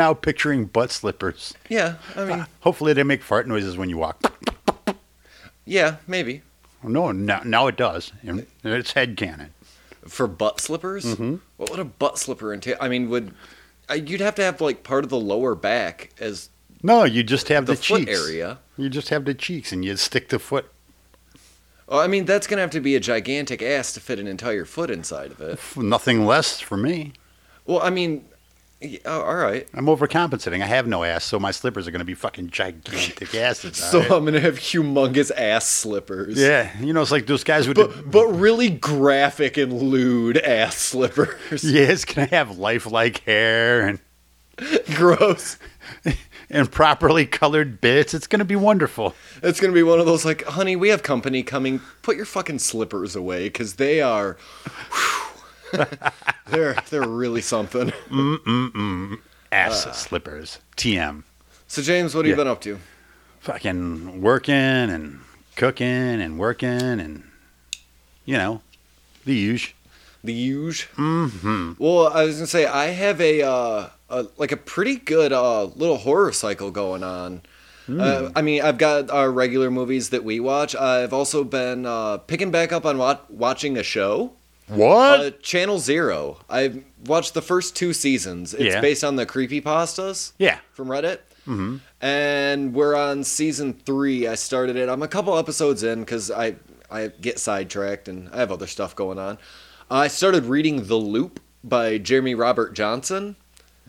now picturing butt slippers. Yeah, I mean, Hopefully they make fart noises when you walk. yeah, maybe No, now, now it does. And It's head canon. for butt slippers. Mm-hmm. What would a butt slipper entail? I mean, would uh, you'd have to have like part of the lower back as No, you just have the, the, foot cheeks. area? You just have the cheeks and you stick the foot. Well, I mean, that's gonna have to be a gigantic ass to fit an entire foot inside of it. Nothing less for me. Well, I mean, yeah, all right. I'm overcompensating. I have no ass, so my slippers are going to be fucking gigantic asses. So right? I'm gonna have humongous ass slippers. yeah, you know, it's like those guys with But the. but really graphic and lewd ass slippers. Yeah, can I have lifelike hair and, Gross. and properly colored bits. It's going to be wonderful. It's gonna be one of those like, honey, we have company coming. Put your fucking slippers away because they are. they're they're really something. Ass Uh. slippers. TM. So James, what have you been up to? fucking working and cooking and working and you know the usual. The huge. Mm-hmm. Well, I was gonna say I have a, uh, a like a pretty good uh, little horror cycle going on. Uh, I mean, I've got our regular movies that we watch. I've also been uh, picking back up on wat- watching a show. What? Uh, Channel Zero. I've watched the first two seasons. It's Yeah. based on the creepy pastas yeah. from Reddit. Mm-hmm. And we're on season three. I started it. I'm a couple episodes in because I I get sidetracked and I have other stuff going on. I started reading The Loop by Jeremy Robert Johnson.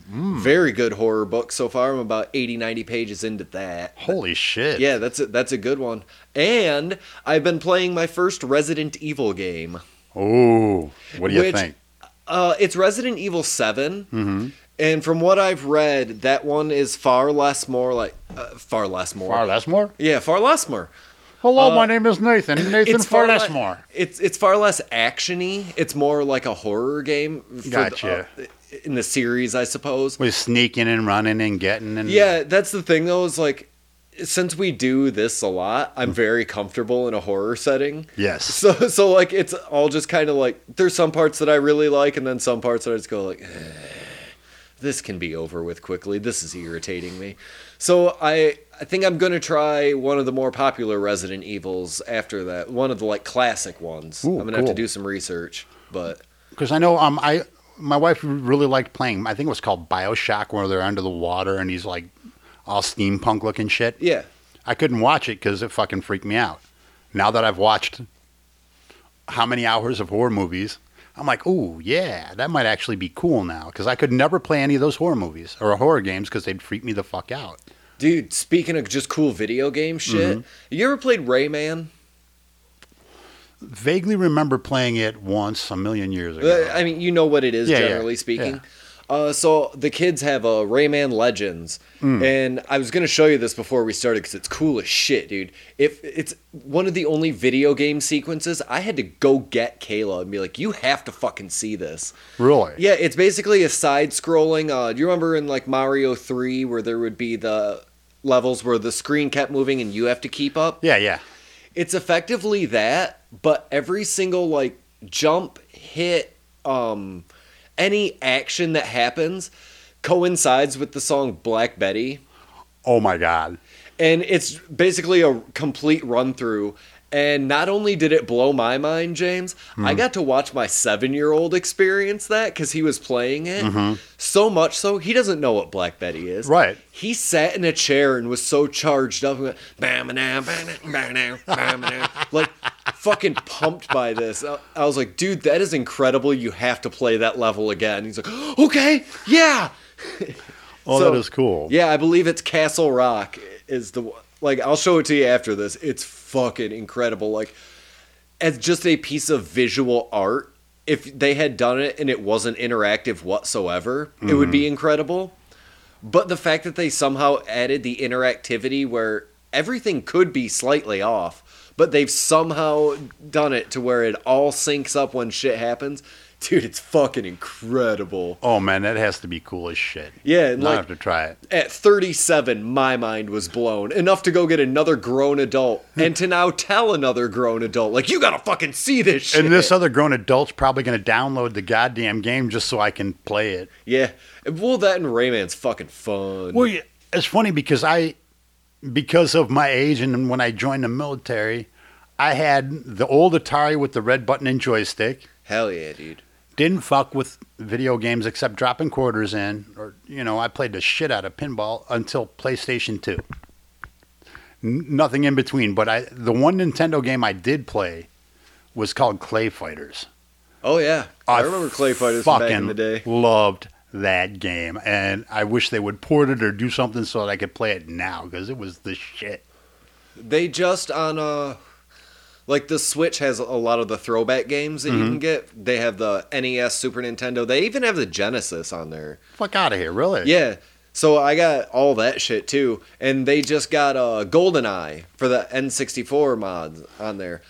Very good horror book so far. I'm about 80, 90 pages into that. Holy shit. Yeah, that's a, that's a good one. And I've been playing my first Resident Evil game. Oh, what do you Which- think? Uh, it's Resident Evil 7. Mm-hmm. And from what I've read, that one is far less more like uh, far less more. Far less more? Yeah, far less more. Hello, Uh, my name is Nathan. Nathan It's Far far less more. It's it's far less actiony. It's more like a horror game. for the- Gotcha. uh, in the series, I suppose. With sneaking and running and getting and Yeah, that's the thing though. Is like since we do this a lot, I'm very comfortable in a horror setting. Yes. So so like it's all just kind of like there's some parts that I really like, and then some parts that I just go like, this can be over with quickly. This is irritating me. So I I think I'm gonna try one of the more popular Resident Evils after that. One of the like classic ones. Ooh, I'm gonna have to do some research, but Because I know um I my wife really liked playing. I think it was called Bioshock, where they're under the water and he's like all steampunk looking shit. yeah. I couldn't watch it because it fucking freaked me out. Now that I've watched how many hours of horror movies, I'm like, ooh, yeah, that might actually be cool now. Because I could never play any of those horror movies or horror games because they'd freak me the fuck out. Dude, speaking of just cool video game shit, Mm-hmm. you ever played Rayman? Vaguely remember playing it once a million years ago. Uh, I mean, you know what it is, Yeah, yeah, generally speaking. yeah. Uh, so the kids have a Rayman Legends, Hmm. and I was gonna show you this before we started because it's cool as shit, dude. If it's one of the only video game sequences, I had to go get Kayla and be like, "You have to fucking see this." really? Yeah, it's basically a side-scrolling. Uh, do you remember in like Mario Three where there would be the levels where the screen kept moving and you have to keep up? Yeah, yeah. it's effectively that but every single like jump hit um any action that happens coincides with the song black betty Oh my God. and it's basically a complete run through and not only did it blow my mind james Hmm. i got to watch my seven year old experience that because he was playing it so much so he doesn't know what black betty is Mm-hmm. Right. he sat in a chair and was so charged up, like fucking pumped by this. I, I was like, dude, that is incredible. You have to play that level again. He's like, okay, yeah, Oh, So- that is cool. yeah. I believe it's Castle Rock is the like. I'll show it to you after this. It's fucking incredible. Like, as just a piece of visual art. If they had done it and it wasn't interactive whatsoever, it would be mm-hmm. incredible. But the fact that they somehow added the interactivity where everything could be slightly off, but they've somehow done it to where it all syncs up when shit happens. Dude, it's fucking incredible. Oh man, that has to be cool as shit. Yeah, and like have to try it. at 37, my mind was blown enough to go get another grown adult and to now tell another grown adult, like, you gotta fucking see this shit. And this other grown adult's probably to download the goddamn game just so I can play it. yeah, well, that and Rayman's fucking fun. Well, yeah, it's funny because I, because of my age and when I joined the military, I had the old Atari with the red button and joystick. Hell yeah, dude. Didn't fuck with video games except dropping quarters in, or you know, I played the shit out of pinball until PlayStation Two. N- nothing in between, but I the one Nintendo game I did play was called Clay Fighters. Oh yeah, I, remember Clay Fighters from back in the day. Loved that game, and I wish they would port it or do something so that I could play it now because it was the shit. They just on a like the Switch has a lot of the throwback games that you Mm-hmm. can get. They have the NES, Super Nintendo. They even have the Genesis on there. Fuck out of here, really? Yeah. So I got all that shit too, and they just got a uh, GoldenEye for the N64 mods on there.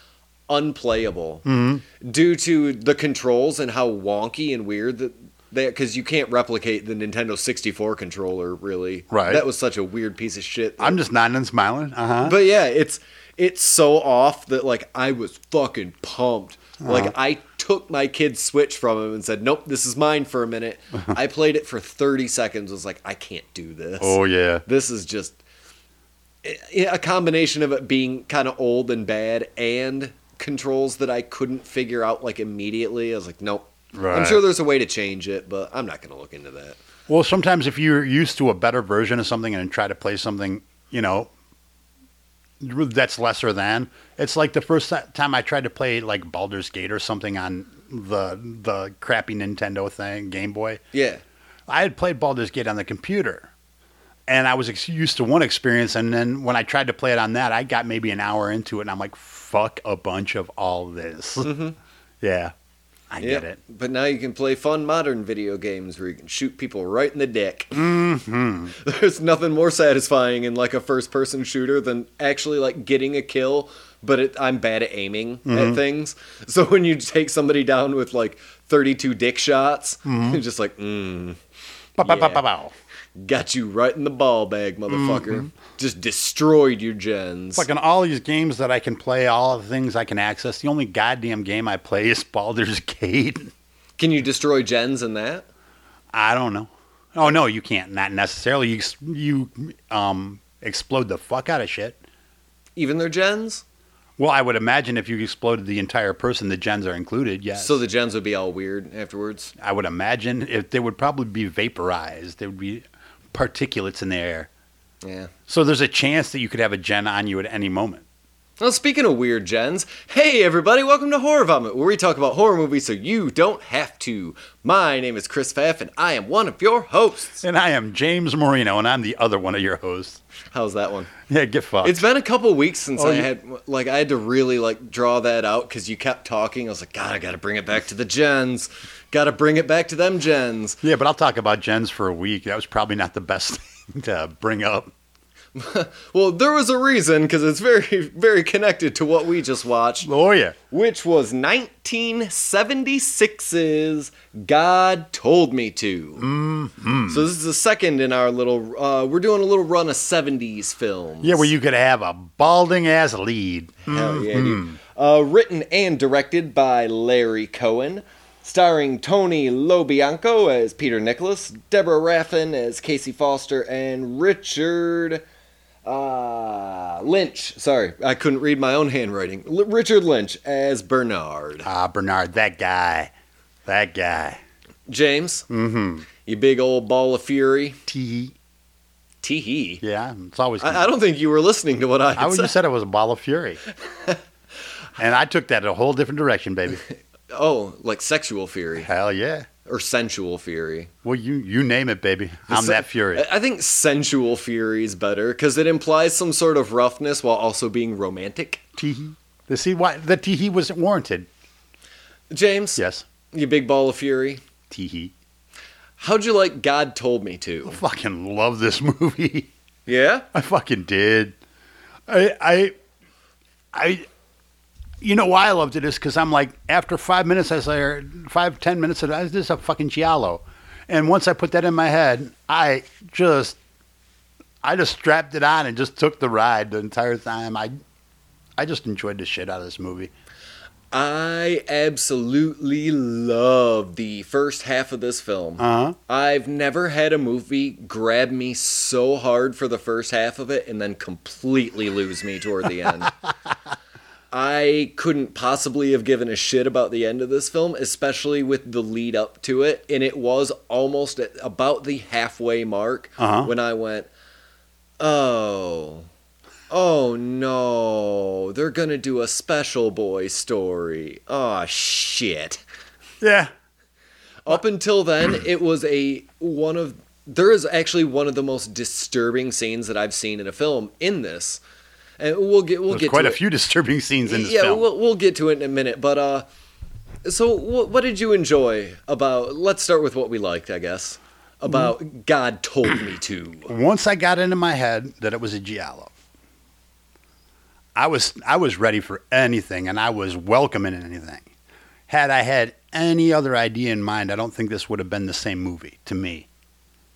Unplayable Mm-hmm. due to the controls and how wonky and weird that because you can't replicate the Nintendo 64 controller really. Right. That was such a weird piece of shit. that- I'm just nodding and smiling. Uh huh. but yeah, it's it's so off that like I was fucking pumped. Uh-huh. Like I took my kid's Switch from him and said, "Nope, this is mine for a minute." I played it for 30 seconds. Was like, "I can't do this." Oh yeah. This is just a combination of it being kind of old and bad and controls that I couldn't figure out like immediately. I was like, "Nope." I'm sure there's a way to change it, but I'm not going to look into that. Well, sometimes if you're used to a better version of something and try to play something, you know, that's lesser than, it's like the first time I tried to play like Baldur's Gate or something on the the crappy Nintendo thing, Game Boy. Yeah. I had played Baldur's Gate on the computer, and I was ex- used to one experience, and then when I tried to play it on that, I got maybe an hour into it, and I'm like, "Fuck a bunch of all this." Mm-hmm. Yeah, I Yeah, get it. But now you can play fun modern video games where you can shoot people right in the dick. Mm-hmm. There's nothing more satisfying in like a first person shooter than actually like getting a kill, but it, I'm bad at aiming Mm-hmm. at things. So when you take somebody down with like 32 dick shots, Mm-hmm. you're just like, mm, bow, Yeah. bow, bow. Got you right in the ball bag, motherfucker. Just destroyed your gens. Fucking all these games that I can play, all the things I can access. The only goddamn game I play is Baldur's Gate. Can you destroy gens in that? I don't know. Oh no, you can't. Not necessarily. You you um explode the fuck out of shit. Even their gens? Well, I would imagine if you exploded the entire person, the gens are included. Yes. So the gens would be all weird afterwards. I would imagine if they would probably be vaporized. There would be particulates in the air. Yeah. So there's a chance that you could have a gen on you at any moment. Well, speaking of weird gens, hey everybody, welcome to Horror Vomit, where we talk about horror movies so you don't have to. My name is Chris Pfaff, and I am one of your hosts. And I am James Marino, and I'm the other one of your hosts. How's that one? Yeah, get fucked. It's been a couple weeks since Oh, I you- had like I had to really like draw that out because you kept talking. I was like, God, I got to bring it back to the gens. Got to bring it back to them gens. yeah, but I'll talk about gens for a week. That was probably not the best thing to bring up. Well, there was a reason because it's very, very connected to what we just watched. Oh yeah. which was 1976's God Told Me To. Mm-hmm. So this is the second in our little. Uh, we're doing a little run of 70s films. Yeah, where you could have a balding ass lead. Hell yeah, dude. Uh, written and directed by Larry Cohen. Starring Tony Lo Bianco as Peter Nicholas, Deborah Raffin as Casey Foster, and Richard uh, Lynch. Sorry, I couldn't read my own handwriting. L- Richard Lynch as Bernard. Ah, Bernard, that guy. That guy. James, mm-hmm. you big old ball of fury. T. Tee hee. Yeah, it's always. I, I don't think you were listening to what I I had was said. just said it was a ball of fury. and I took that a whole different direction, baby. Oh, like sexual fury Hell yeah. Or sensual fury. Well, you you name it, baby. I'm Se- that fury. I- think sensual fury is better because it implies some sort of roughness while also being romantic. Tee. The see why the tee wasn't warranted. James, Yes. you big ball of fury. Tee. How'd you like God Told Me to? I Fucking love this movie. Yeah? I fucking did. I I I You know why I loved it is because I'm like, after five minutes, I like, five, ten minutes, I this is a fucking giallo. And once I put that in my head, I just, I just strapped it on and just took the ride the entire time. I, I just enjoyed the shit out of this movie. I absolutely love the first half of this film. Uh huh. I've never had a movie grab me so hard for the first half of it and then completely lose me toward the end. I couldn't possibly have given a shit about the end of this film, especially with the lead up to it. And it was almost at about the halfway mark Uh-huh. when I went, oh, oh no, they're going to do a special boy story. Oh, shit. Yeah. Up until then, it was a one of there is actually one of the most disturbing scenes that I've seen in a film in this, and we'll get we'll There's get quite to a it. few disturbing scenes in this yeah, film. we'll we'll get to it in a minute. But uh, so what, what did you enjoy about? Let's start with what we liked, I guess. About God told me to. Once I got into my head that it was a giallo, I was I was ready for anything, and I was welcoming anything. Had I had any other idea in mind, I don't think this would have been the same movie to me.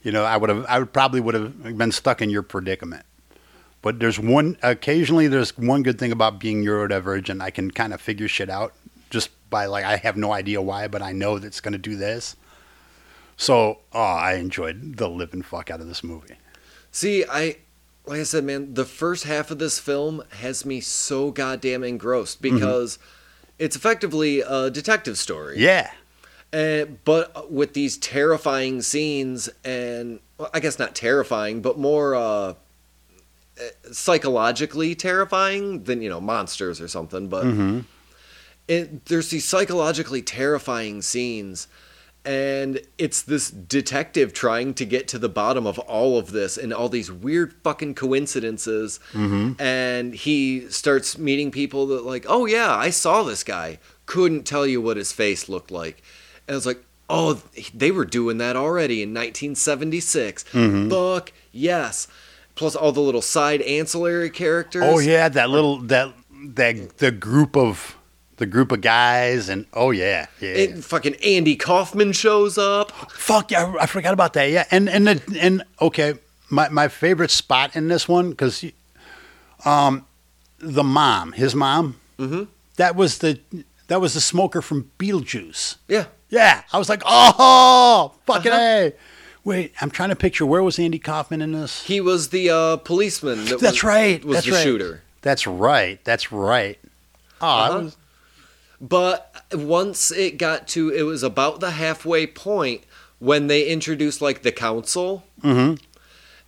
You know, I would have I would probably would have been stuck in your predicament. But there's one occasionally there's one good thing about being neurodivergent. I can kind of figure shit out just by like I have no idea why, but I know that it's going to do this. So, oh, I enjoyed the living fuck out of this movie. See, I like I said, man, the first half of this film has me so goddamn engrossed because it's effectively a detective story. Yeah. Uh, but with these terrifying scenes, and well, I guess not terrifying, but more uh, psychologically terrifying than you know monsters or something. But mm-hmm. it, there's these psychologically terrifying scenes, and it's this detective trying to get to the bottom of all of this and all these weird fucking coincidences. Mm-hmm. And he starts meeting people that like, oh yeah, I saw this guy. Couldn't tell you what his face looked like. And I was like, oh, they were doing that already in 1976. Mm-hmm. Fuck yes. Plus all the little side ancillary characters. Oh yeah, that little that that the group of the group of guys and oh yeah, yeah. And fucking Andy Kaufman shows up. Fuck yeah, I forgot about that. Yeah, and and the, and okay, my my favorite spot in this one because, um, the mom, his mom, Mhm. that was the that was the smoker from Beetlejuice. Yeah. Yeah, I was like, oh, fucking Uh-huh. Wait, I'm trying to picture where was Andy Kaufman in this? He was the uh, policeman. That That's was, right. Was that's the right. shooter. That's right. That's right. Oh, Uh-huh. was, But once it got to, it was about the halfway point when they introduced like the council. Mhm.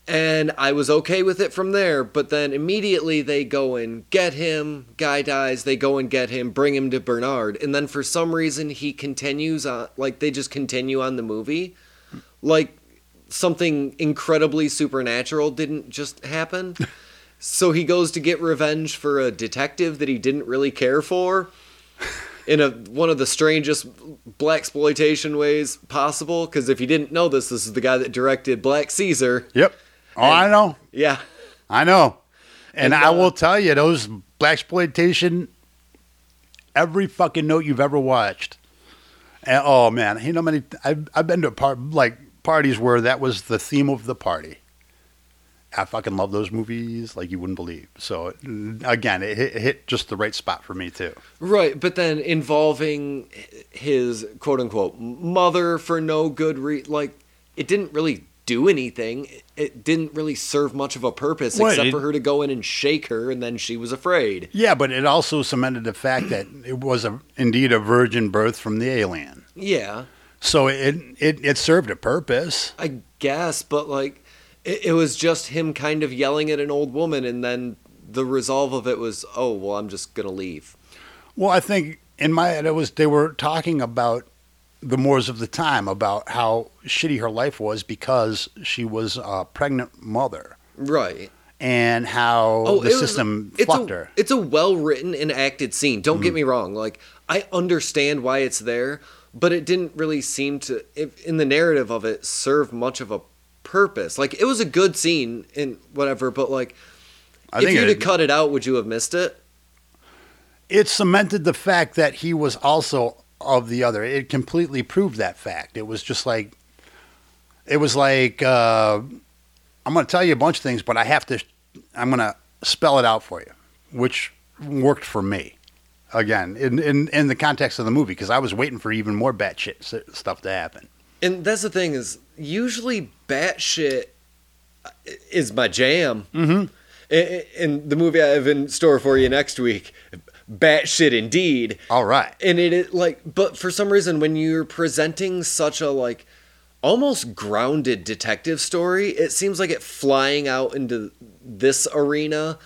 And I was okay with it from there, but then immediately they go and get him. Guy dies. They go and get him, bring him to Bernard, and then for some reason he continues on. Like they just continue on the movie, like something incredibly supernatural didn't just happen. so he goes to get revenge for a detective that he didn't really care for in a one of the strangest black exploitation ways possible. Because if you didn't know this, this is the guy that directed Black Caesar. yep. Oh, I know. Yeah, I know. And, And, I uh, will tell you, those black exploitation, every fucking note you've ever watched. And, oh man, you know, many I've I've been to a part like parties where that was the theme of the party. I fucking love those movies like you wouldn't believe. So again, it hit, it hit just the right spot for me too. right. But then involving his quote unquote mother for no good re like it didn't really do anything. It didn't really serve much of a purpose Right, except it- for her to go in and shake her, and then she was afraid. Yeah, but it also cemented the fact that it was a, indeed a virgin birth from the alien. Yeah. So it it, it served a purpose. I guess, but like it, it was just him kind of yelling at an old woman, and then the resolve of it was, oh well, I'm just gonna leave. Well, I think in my head it was they were talking about the Moors of the time about how shitty her life was because she was a pregnant mother Right. and how Oh, the was- system it's fucked a, her. It's a well written and acted scene. Don't Mm-hmm. get me wrong. Like I understand why it's there, but it didn't really seem to, if, in the narrative of it, serve much of a purpose. Like it was a good scene and whatever, but like I if think you'd it, have cut it out, would you have missed it? it cemented the fact that he was also of the other. It completely proved that fact. It was just like, it was like, uh, I'm going to tell you a bunch of things, but I have to, I'm going to spell it out for you, which worked for me. Again, in, in, in the context of the movie, because I was waiting for even more batshit stuff to happen. And that's the thing is usually batshit is my jam. Mm-hmm. In the movie I have in store for you next week, batshit indeed. All right. And it is like, but for some reason, when you're presenting such a like almost grounded detective story, it seems like it flying out into this arena.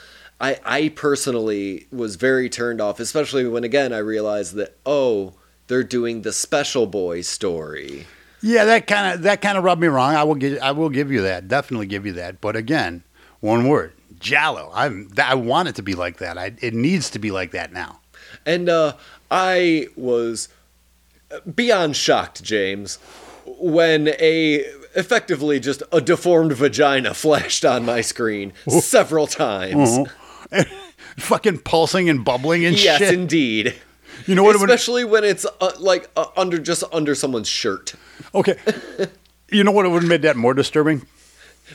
I, I personally was very turned off, especially when again I realized that oh they're doing the special boy story. Yeah, that kind of that kind of rubbed me wrong. I will give I will give you that. Definitely give you that. But again, one word, giallo. I'm that, I want it to be like that. I, it needs to be like that now. And uh, I was beyond shocked, James, when a effectively just a deformed vagina flashed on my screen several times. Fucking pulsing and bubbling and Yes, shit. Yes, indeed. you know what? Especially when it's uh, like uh, under just under someone's shirt. okay. You know what would have made that more disturbing?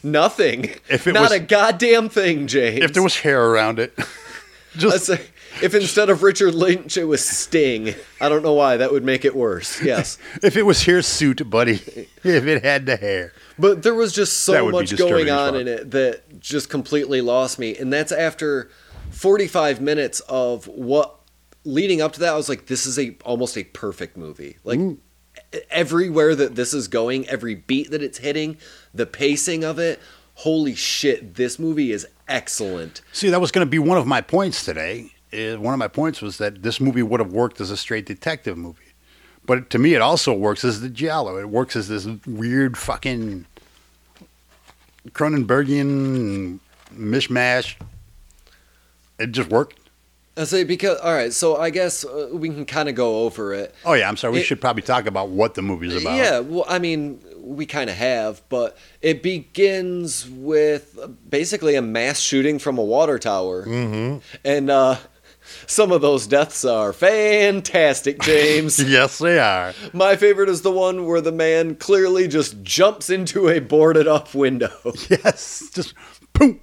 Nothing. If it Not was- a goddamn thing, James. If there was hair around it. Just say, if instead of Richard Lynch it was Sting, I don't know why that would make it worse. Yes. if it was hirsute, buddy. If it had the hair. But there was just so much going on in it that just completely lost me. And that's after 45 minutes of what leading up to that I was like this is a almost a perfect movie. Like e- everywhere that this is going, every beat that it's hitting, the pacing of it, holy shit, this movie is excellent. See, that was going to be one of my points today. Uh, One of my points was that this movie would have worked as a straight detective movie. But to me, it also works as the Giallo. It works as this weird fucking Cronenbergian mishmash. It just worked. I say because all right, so I guess uh, we can kind of go over it. Oh, yeah, I'm sorry. We It- should probably talk about what the movie's about. Yeah, well, I mean, we kind of have, but it begins with basically a mass shooting from a water tower, mm-hmm. and uh, some of those deaths are fantastic, James. Yes, they are. My favorite is the one where the man clearly just jumps into a boarded up window. Yes, just boom.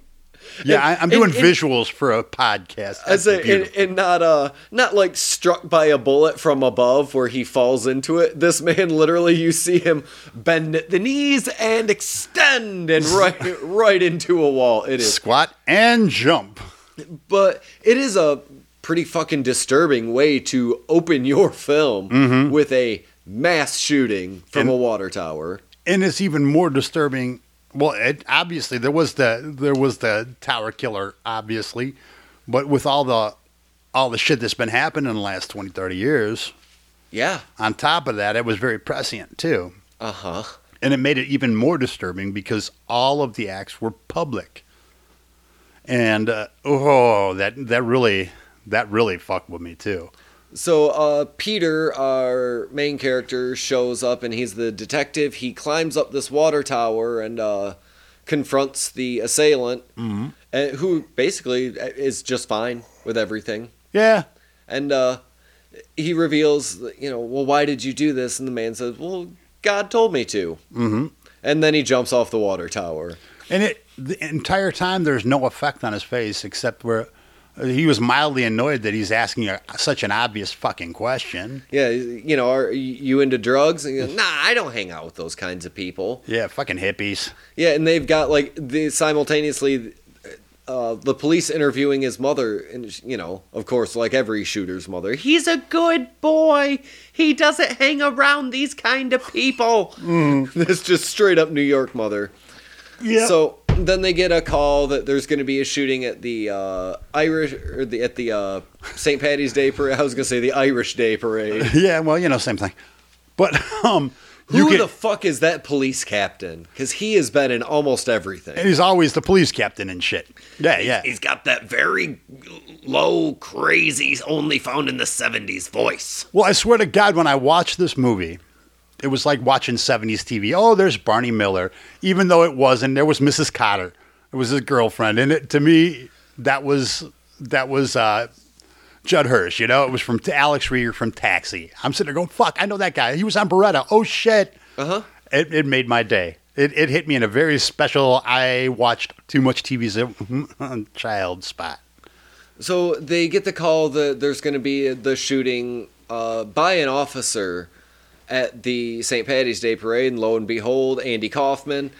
Yeah, I, I'm doing and- visuals for a podcast. I say, and, and not uh, not like struck by a bullet from above where he falls into it. This man, literally, you see him bend at the knees and extend and right, right into a wall. It is, Squat and jump. but it is a pretty fucking disturbing way to open your film with a mass shooting from And- a water tower. and it's even more disturbing. Well, it, obviously there was the there was the tower killer, obviously, but with all the all the shit that's been happening in the last 20, 30 years, Yeah. on top of that, it was very prescient too, Uh huh. and it made it even more disturbing because all of the acts were public, and uh, oh, that that really that really fucked with me too. So uh, Peter, our main character, shows up and he's the detective. He climbs up this water tower and uh, confronts the assailant, Mm-hmm. uh, who basically is just fine with everything. Yeah, And uh, he reveals, you know, well, why did you do this? And the man says, well, God told me to. Mhm. And then he jumps off the water tower. And it the entire time there's no effect on his face except where he was mildly annoyed that he's asking a, such an obvious fucking question. Yeah, you know, are you into drugs? And goes, nah, I don't hang out with those kinds of people. Yeah, fucking hippies. Yeah, and they've got like the simultaneously uh, the police interviewing his mother, and you know, of course, like every shooter's mother, he's a good boy. He doesn't hang around these kind of people. This just straight up New York mother. Yeah. So then they get a call that there's going to be a shooting at the uh, Irish or the at the uh, St. Patty's Day parade. I was going to say the Irish Day parade. yeah, well, you know, same thing. But um, Who get, the fuck is that police captain? Because he has been in almost everything. and he's always the police captain and shit. Yeah, yeah. He's got that very low, crazy, only found in the 70s voice. Well, I swear to God, when I watched this movie, it was like watching 70s TV. Oh, there's Barney Miller. Even though it wasn't, there was Mrs. Cotter. It was his girlfriend. And it, to me, that was, that was, uh, Judd Hirsch. You know, it was from Alex Reiger from Taxi. I'm sitting there going, "Fuck, I know that guy. He was on Baretta. Oh shit!" Uh huh. It, it made my day. It, it hit me in a very special. I watched too much TV child spot. So they get the call that there's going to be the shooting uh, by an officer at the St. Patty's Day parade, and lo and behold, Andy Kaufman.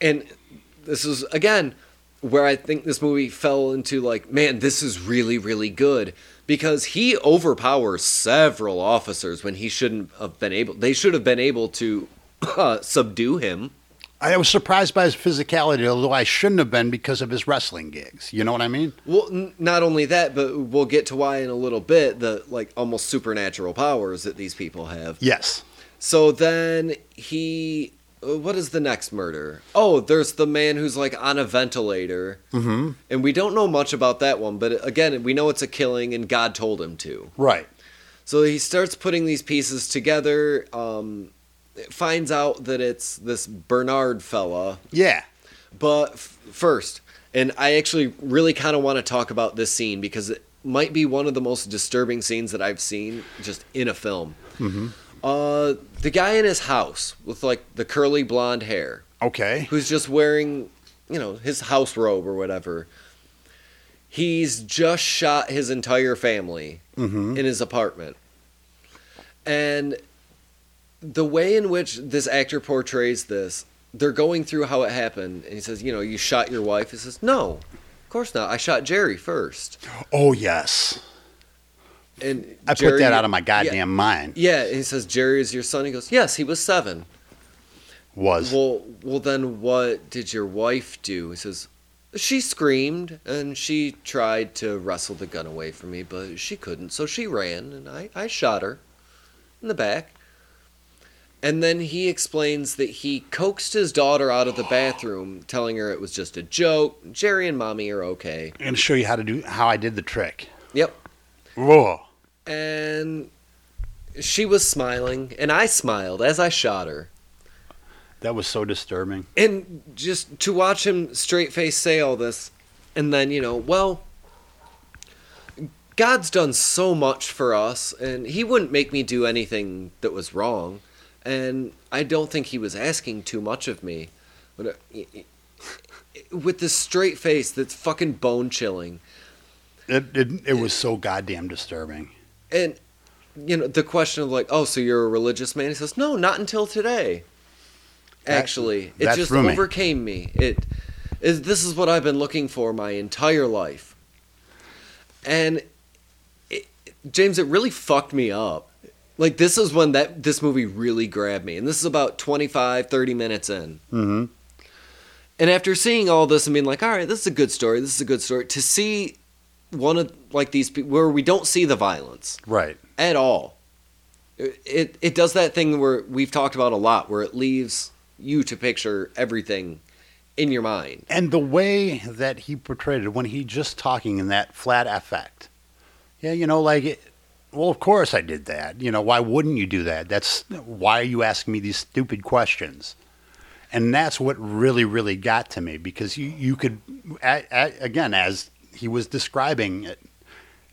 And this is again where I think this movie fell into like, man, this is really, really good because he overpowers several officers when he shouldn't have been able. They should have been able to uh, subdue him. I was surprised by his physicality, although I shouldn't have been because of his wrestling gigs. You know what I mean? Well, n- not only that, but we'll get to why in a little bit. The like almost supernatural powers that these people have. Yes. So then he. uh, What is the next murder? Oh, there's the man who's like on a ventilator. Mm-hmm. And we don't know much about that one, but again, we know it's a killing and God told him to. Right. So he starts putting these pieces together, um, finds out that it's this Bernard fella. Yeah. But f- first, and I actually really kind of want to talk about this scene because it might be one of the most disturbing scenes that I've seen just in a film. Uh, the guy in his house with like the curly blonde hair, Okay. who's just wearing, you know, his house robe or whatever. He's just shot his entire family in his apartment. And the way in which this actor portrays this, they're going through how it happened. And he says, You know, you shot your wife. He says, No, of course not. I shot Jerry first. Oh yes. And I Jerry- put that out of my yeah, goddamn mind. Yeah, and he says, Jerry is your son. He goes, Yes, he was seven. Was Well, well, then what did your wife do? He says, she screamed and she tried to wrestle the gun away from me, but she couldn't, so she ran and I, I shot her in the back. And then he explains that he coaxed his daughter out of the bathroom, telling her it was just a joke. Jerry and mommy are okay. I'm gonna show you how to do how I did the trick. Yep. Whoa. And she was smiling, and I smiled as I shot her. That was so disturbing. and just to watch him straight face say all this and then you know well god's done so much for us and he wouldn't make me do anything that was wrong and i don't think he was asking too much of me. But uh, with this straight face that's fucking bone chilling. It, it it was so goddamn disturbing. and you know the question of like oh so you're a religious man? He says no not until today. That- actually it just me. overcame me. It is this is what i've been looking for my entire life. And it, james it really fucked me up like this is when that this movie really grabbed me and this is about 25 30 minutes in Mm-hmm. and after seeing all this and being like all right this is a good story this is a good story to see one of like these people where we don't see the violence Right. at all. It, it it does that thing where we've talked about a lot, where it leaves you to picture everything in your mind. And the way that he portrayed it when he just talking in that flat affect. Yeah, you know, like, it, well, of course I did that. You know, why wouldn't you do that? That's why are you asking me these stupid questions? And that's what really, really got to me because you, you could, a, a, again, as he was describing it,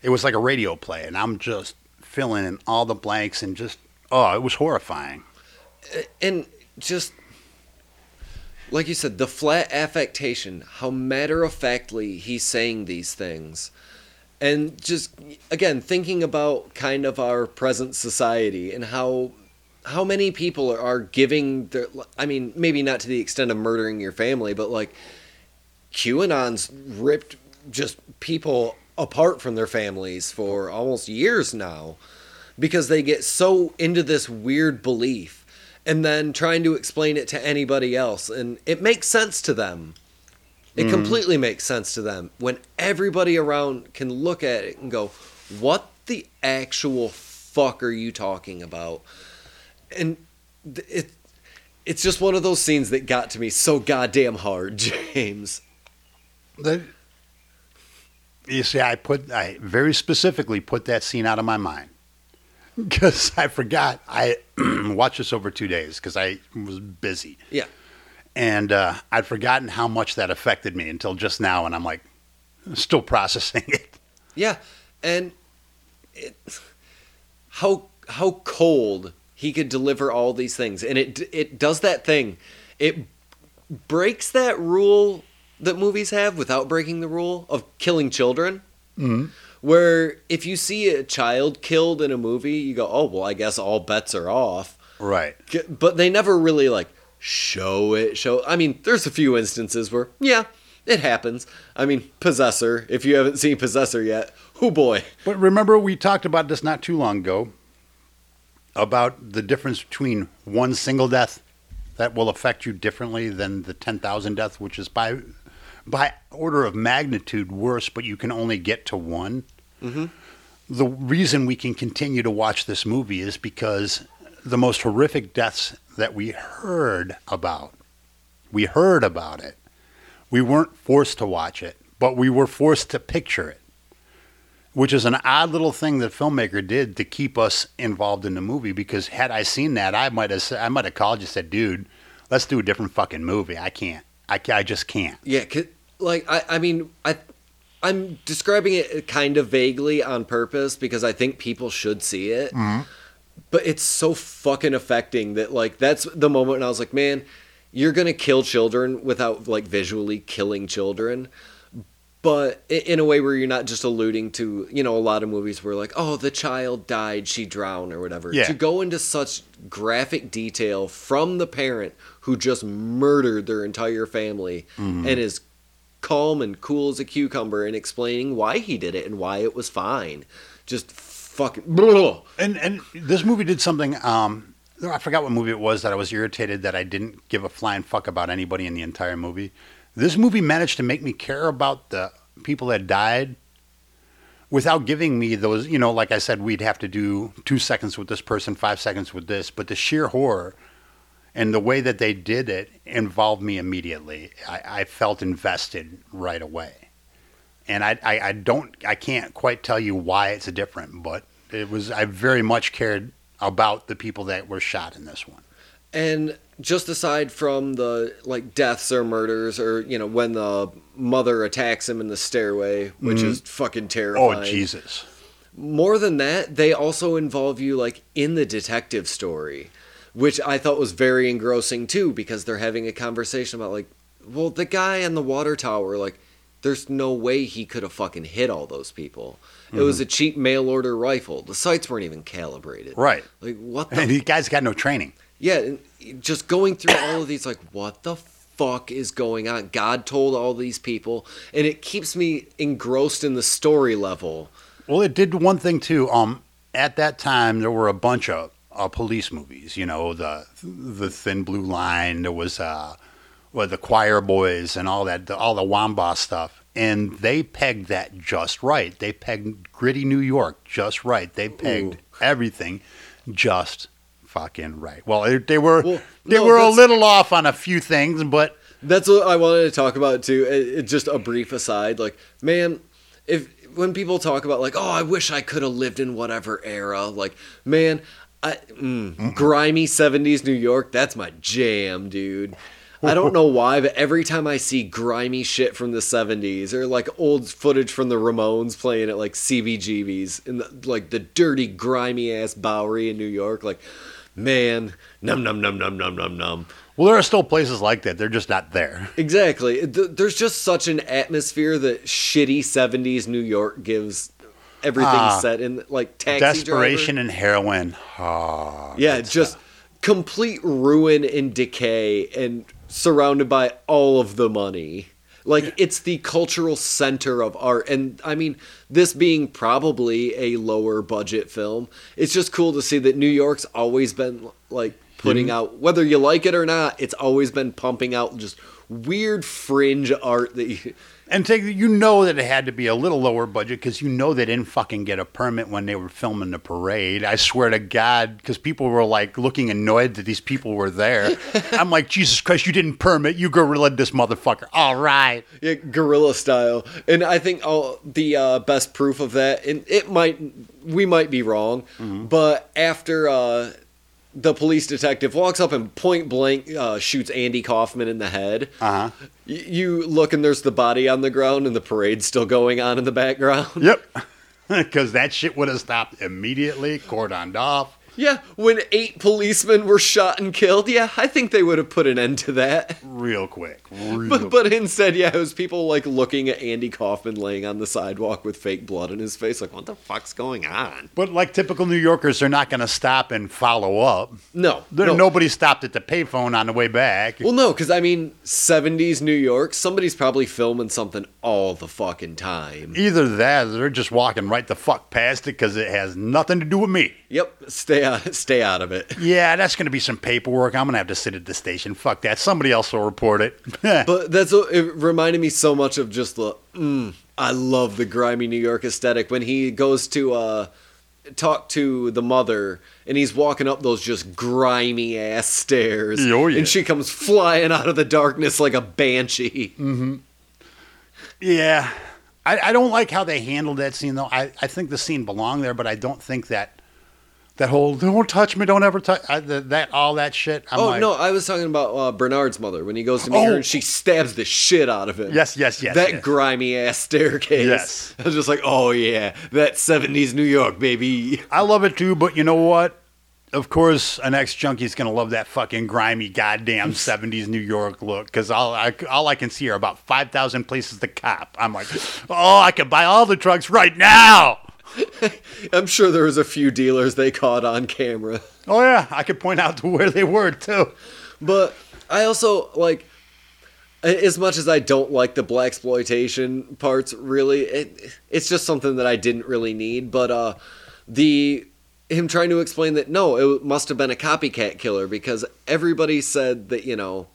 it was like a radio play, and I'm just filling in all the blanks and just, oh, it was horrifying. And just like you said, the flat affectation, how matter of factly he's saying these things. And just again, thinking about kind of our present society and how how many people are giving their I mean, maybe not to the extent of murdering your family, but like QAnon's ripped just people apart from their families for almost years now because they get so into this weird belief and then trying to explain it to anybody else. And it makes sense to them it mm. completely makes sense to them. When everybody around can look at it and go what the actual fuck are you talking about? And it it's just one of those scenes that got to me so goddamn hard james. The, you see, I put I very specifically put that scene out of my mind. Because I forgot. I watched this over two days because I was busy, yeah and uh, I'd forgotten how much that affected me until just now, and I'm like still processing it. Yeah, and it, how how cold he could deliver all these things, and it it does that thing. It breaks that rule that movies have without breaking the rule of killing children. Mhm. Where if you see a child killed in a movie, you go, "Oh well, I guess all bets are off." Right. But they never really like show it. Show. I mean, there's a few instances where, yeah, it happens. I mean, Possessor. If you haven't seen Possessor yet, oh boy. But remember, we talked about this not too long ago about the difference between one single death that will affect you differently than the 10,000 death, which is by by order of magnitude worse, but you can only get to one. Mhm. The reason we can continue to watch this movie is because the most horrific deaths that we heard about, we heard about it. We weren't forced to watch it, but we were forced to picture it which is an odd little thing that filmmaker did to keep us involved in the movie. Because had I seen that, I might have I might have called you and said, "Dude, let's do a different fucking movie." I can't. I, I just can't. Yeah, like I, I mean, I, I'm describing it kind of vaguely on purpose because I think people should see it. Mm-hmm. But it's so fucking affecting that like that's the moment when I was like, man, you're gonna kill children without like visually killing children. But in a way where you're not just alluding to, you know, a lot of movies where like, oh, the child died, she drowned or whatever. Yeah. To go into such graphic detail from the parent who just murdered their entire family mm-hmm. and is calm and cool as a cucumber and explaining why he did it and why it was fine. Just fucking. And and this movie did something. Um, I forgot what movie it was that I was irritated that I didn't give a flying fuck about anybody in the entire movie. This movie managed to make me care about the people that died without giving me those. You know, like I said, we'd have to do two seconds with this person, five seconds with this, but the sheer horror and the way that they did it involved me immediately. I, I felt invested right away. And I, I, I don't, I can't quite tell you why it's different, but it was, I very much cared about the people that were shot in this one. And just aside from the like deaths or murders or you know when the mother attacks him in the stairway, which mm-hmm. is fucking oh, terrifying. Oh, Jesus. more than that, they also involve you like in the detective story, which I thought was very engrossing too because they're having a conversation about like, well, the guy in the water tower, like, there's no way he could have fucking hit all those people. It was a cheap mail order rifle. The sights weren't even calibrated. Right. Like what the And these guys got no training. yeah, just going through all of these, like, what the fuck is going on? God told all these people, and it keeps me engrossed in the story level. Well, it did one thing too. Um, at that time, there were a bunch of uh, police movies. You know, the the Thin Blue Line. There was uh, well, the Choir Boys and all that, the, all the Wambaugh stuff. And they pegged that just right. They pegged gritty New York just right. They pegged Ooh. everything just fucking right. Well, they, they were Well, they no, were a little off on a few things, but That's what I wanted to talk about too. It, it- just a brief aside, like, man, if when people talk about like, oh, I wish I could have lived in whatever era, like, man, I mm, grimy '70s New York, that's my jam, dude. I don't know why, but every time I see grimy shit from the '70s or like old footage from the Ramones playing at like CBGB's in the like the dirty, grimy ass Bowery in New York, like, man, num num num num num num num. well, there are still places like that. They're just not there. Exactly. There's just such an atmosphere that shitty 70s New York gives everything Ah. set in like taxi Desperation Driver. and heroin. Oh, Yeah, just stuff. complete ruin and decay and surrounded by all of the money. Like it's the cultural center of art. And I mean this being probably a lower budget film, it's just cool to see that New York's always been like putting mm-hmm. out whether you like it or not, it's always been pumping out just weird fringe art that you And take, you know that it had to be a little lower budget because you know they didn't fucking get a permit when they were filming the parade. I swear to God, because people were like looking annoyed that these people were there. I'm like, Jesus Christ, you didn't permit. You guerrilla this motherfucker. All right. Yeah, guerrilla style. And I think all the uh, best proof of that, and it might, we might be wrong, but after uh, the police detective walks up and point blank uh, shoots Andy Kaufman in the head, Uh huh. y- you look and there's the body on the ground and the parade's still going on in the background. Yep. because that shit would have stopped immediately, cordoned off. Yeah, when eight policemen were shot and killed, yeah, I think they would have put an end to that. real quick. Real But but instead, yeah, it was people like looking at Andy Kaufman laying on the sidewalk with fake blood in his face, like, what the fuck's going on? But like typical New Yorkers, they're not going to stop and follow up. No, There, no. Nobody stopped at the payphone on the way back. Well, no, because I mean, 70s New York, somebody's probably filming something all the fucking time. Either that, or they're just walking right the fuck past it because it has nothing to do with me. Yep, stay out, stay out of it. Yeah, that's going to be some paperwork. I'm going to have to sit at the station. Fuck that. Somebody else will report it. But that's what it reminded me so much of just the. Mm, I love the grimy New York aesthetic when he goes to uh, talk to the mother and he's walking up those just grimy ass stairs, Oh, yeah. and she comes flying out of the darkness like a banshee. yeah. I, I don't like how they handled that scene, though. I, I think the scene belonged there, but I don't think that that whole "don't touch me, don't ever touch" I, the, that all that shit. I'm oh like, no, I was talking about uh, Bernard's mother when he goes to meet her Oh. and she stabs the shit out of him. Yes, yes, yes. that yes. grimy ass staircase. Yes. I was just like, oh yeah, that '70s New York, baby. I love it too, but you know what? Of course, an ex junkie's gonna love that fucking grimy goddamn '70s New York look because all I all I can see are about five thousand places to cop. I'm like, oh, I could buy all the drugs right now. I'm sure there was a few dealers they caught on camera. Oh yeah, I could point out to where they were too. But I also like as much as I don't like the blaxploitation parts really it, it's just something that I didn't really need but uh the him trying to explain that no it must have been a copycat killer because everybody said that you know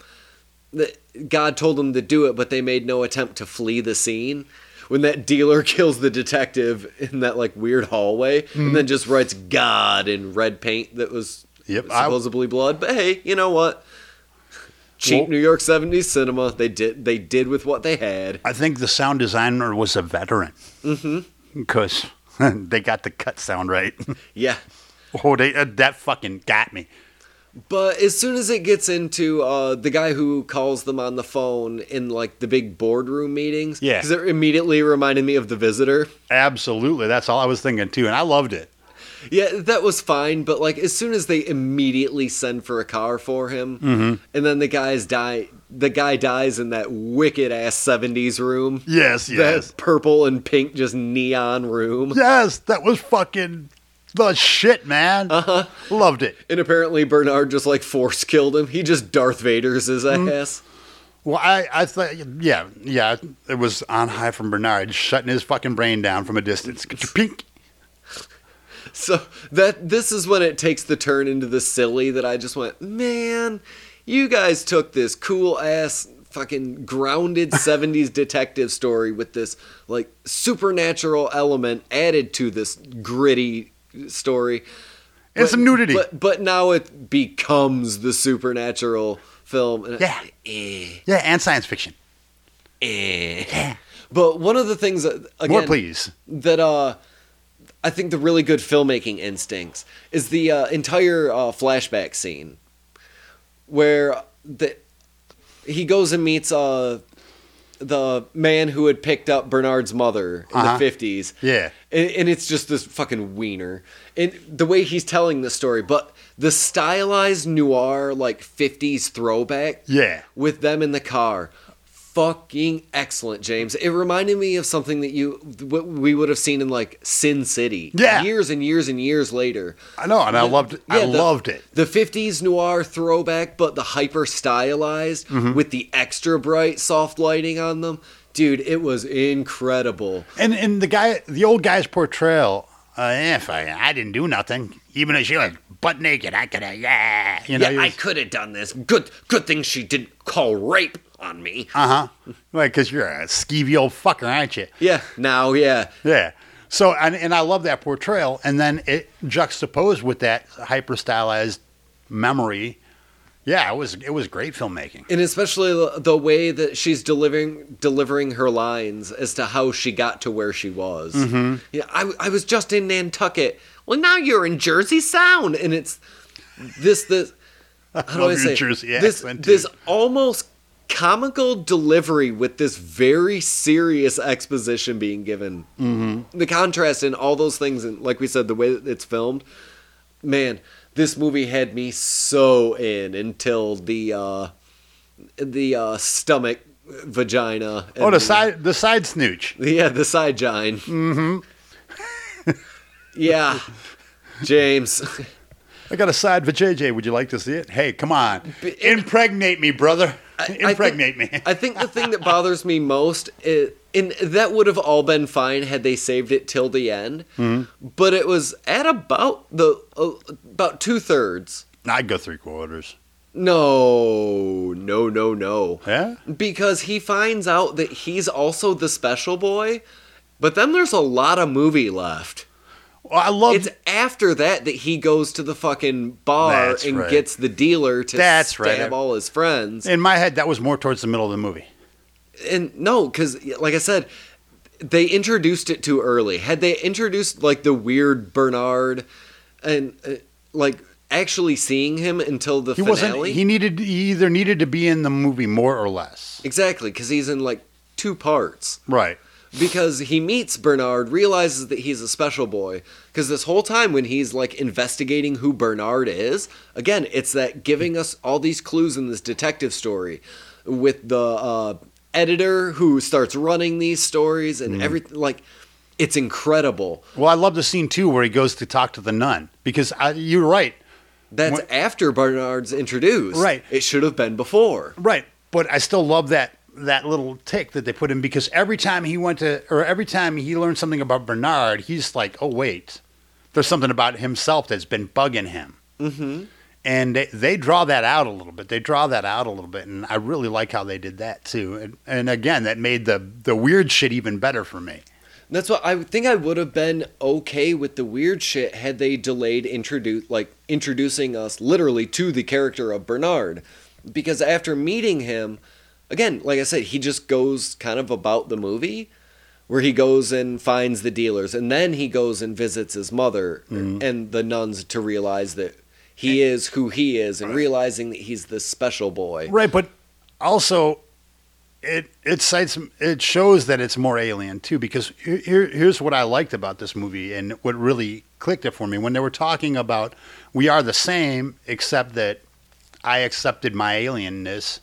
that God told them to do it but they made no attempt to flee the scene when that dealer kills the detective in that like weird hallway and then just writes God in red paint that was Yep, I- supposedly blood. But hey, you know what? Cheap Well- New York '70s cinema. They did. They did with what they had. I think the sound designer was a veteran. Mm-hmm. Because they got the cut sound right. Yeah. oh, they uh, that fucking got me. But as soon as it gets into uh, the guy who calls them on the phone in like the big boardroom meetings, Yeah. because it immediately reminded me of the visitor. Absolutely, that's all I was thinking too, and I loved it. Yeah, that was fine. But like as soon as they immediately send for a car for him, Mm-hmm. and then the guys die, the guy dies in that wicked ass '70s room. Yes, yes. That purple and pink, just neon room. Yes, that was fucking the shit, man. Uh-huh. Loved it. And apparently Bernard just like force killed him. He just Darth Vader's his Mm-hmm. ass. Well, I, I thought, yeah, yeah, it was on high from Bernard, shutting his fucking brain down from a distance. Pink. So that this is when it takes the turn into the silly that I just went, man, you guys took this cool ass fucking grounded 70s detective story with this like supernatural element added to this gritty story. And some nudity. But but now it becomes the supernatural film. Yeah. eh, Yeah, and science fiction. eh. But one of the things that again More, please. that uh I think the really good filmmaking instincts is the uh, entire uh, flashback scene where the he goes and meets uh the man who had picked up Bernard's mother in Uh-huh. the 50s. Yeah. And, and it's just this fucking wiener. And the way he's telling the story, but the stylized noir, like 50s throwback Yeah. with them in the car. Fucking excellent, James. It reminded me of something that you what we would have seen in like Sin City. Yeah. Years and years and years later. I know, and I loved it. I the- loved it. The 50s noir throwback, but the hyper stylized Mm-hmm. with the extra bright soft lighting on them. Dude, it was incredible. And and the guy, the old guy's portrayal. Uh, if I, I didn't do nothing, even if she was butt naked, I could have, yeah, you know. yeah, I could have done this. Good good thing she didn't call rape on me. Uh huh. Like, cause you're a skeevy old fucker, aren't you? yeah, now yeah. Yeah. So and and I love that portrayal, and then it juxtaposed with that hyper stylized memory. Yeah, it was it was great filmmaking. and especially the- way that she's delivering delivering her lines as to how she got to where she was. Mm-hmm. Yeah, I, I was just in Nantucket. Well, now you're in Jersey Sound, and it's this this. How do I your say Jersey this? accent, This almost comical delivery with this very serious exposition being given. Mm-hmm. The contrast in all those things, and like we said, the way that it's filmed, man, this movie had me so in until the uh, the uh, stomach vagina. Oh, and the side the side snooch. Yeah, the side gine. Mm-hmm. yeah, James. I got a side for JJ. Would you like to see it? Hey, come on. Impregnate me, brother. I Impregnate think, me. I think the thing that bothers me most is, and that would have all been fine had they saved it till the end. Mm-hmm. But it was at about the uh, about two thirds. I'd go three quarters. No, no, no, no. Yeah? Because he finds out that he's also the special boy, but then there's a lot of movie left. Well, I love It's after that that he goes to the fucking bar That's and right. gets the dealer to That's stab right. all his friends. in my head that was more towards the middle of the movie. And no, because like I said, they introduced it too early. Had they introduced like the weird Bernard, and uh, like actually seeing him until the He finale, wasn't he needed he either needed to be in the movie more or less. exactly because he's in like two parts. Right. Because he meets Bernard, realizes that he's a special boy. Because this whole time, when he's like investigating who Bernard is, again, it's that giving us all these clues in this detective story with the uh, editor who starts running these stories and everything. Like, it's incredible. Well, I love the scene too where he goes to talk to the nun because I, you're right. That's What- after Bernard's introduced. Right. It should have been before. Right. But I still love that that little tick that they put in because every time he went to or every time he learned something about Bernard, he's like, "Oh wait, there's something about himself that's been bugging him." Mm-hmm. And they, they draw that out a little bit. They draw that out a little bit, and I really like how they did that too. And, and again, that made the the weird shit even better for me. That's what I think I would have been okay with the weird shit had they delayed introduce like introducing us literally to the character of Bernard. Because after meeting him, again, like I said, he just goes kind of about the movie where he goes and finds the dealers and then he goes and visits his mother mm-hmm. and the nuns to realize that he is who he is and realizing that he's the special boy. Right, but also it it cites it shows that it's more alien too because here here's what I liked about this movie and what really clicked it for me when they were talking about we are the same except that I accepted my alienness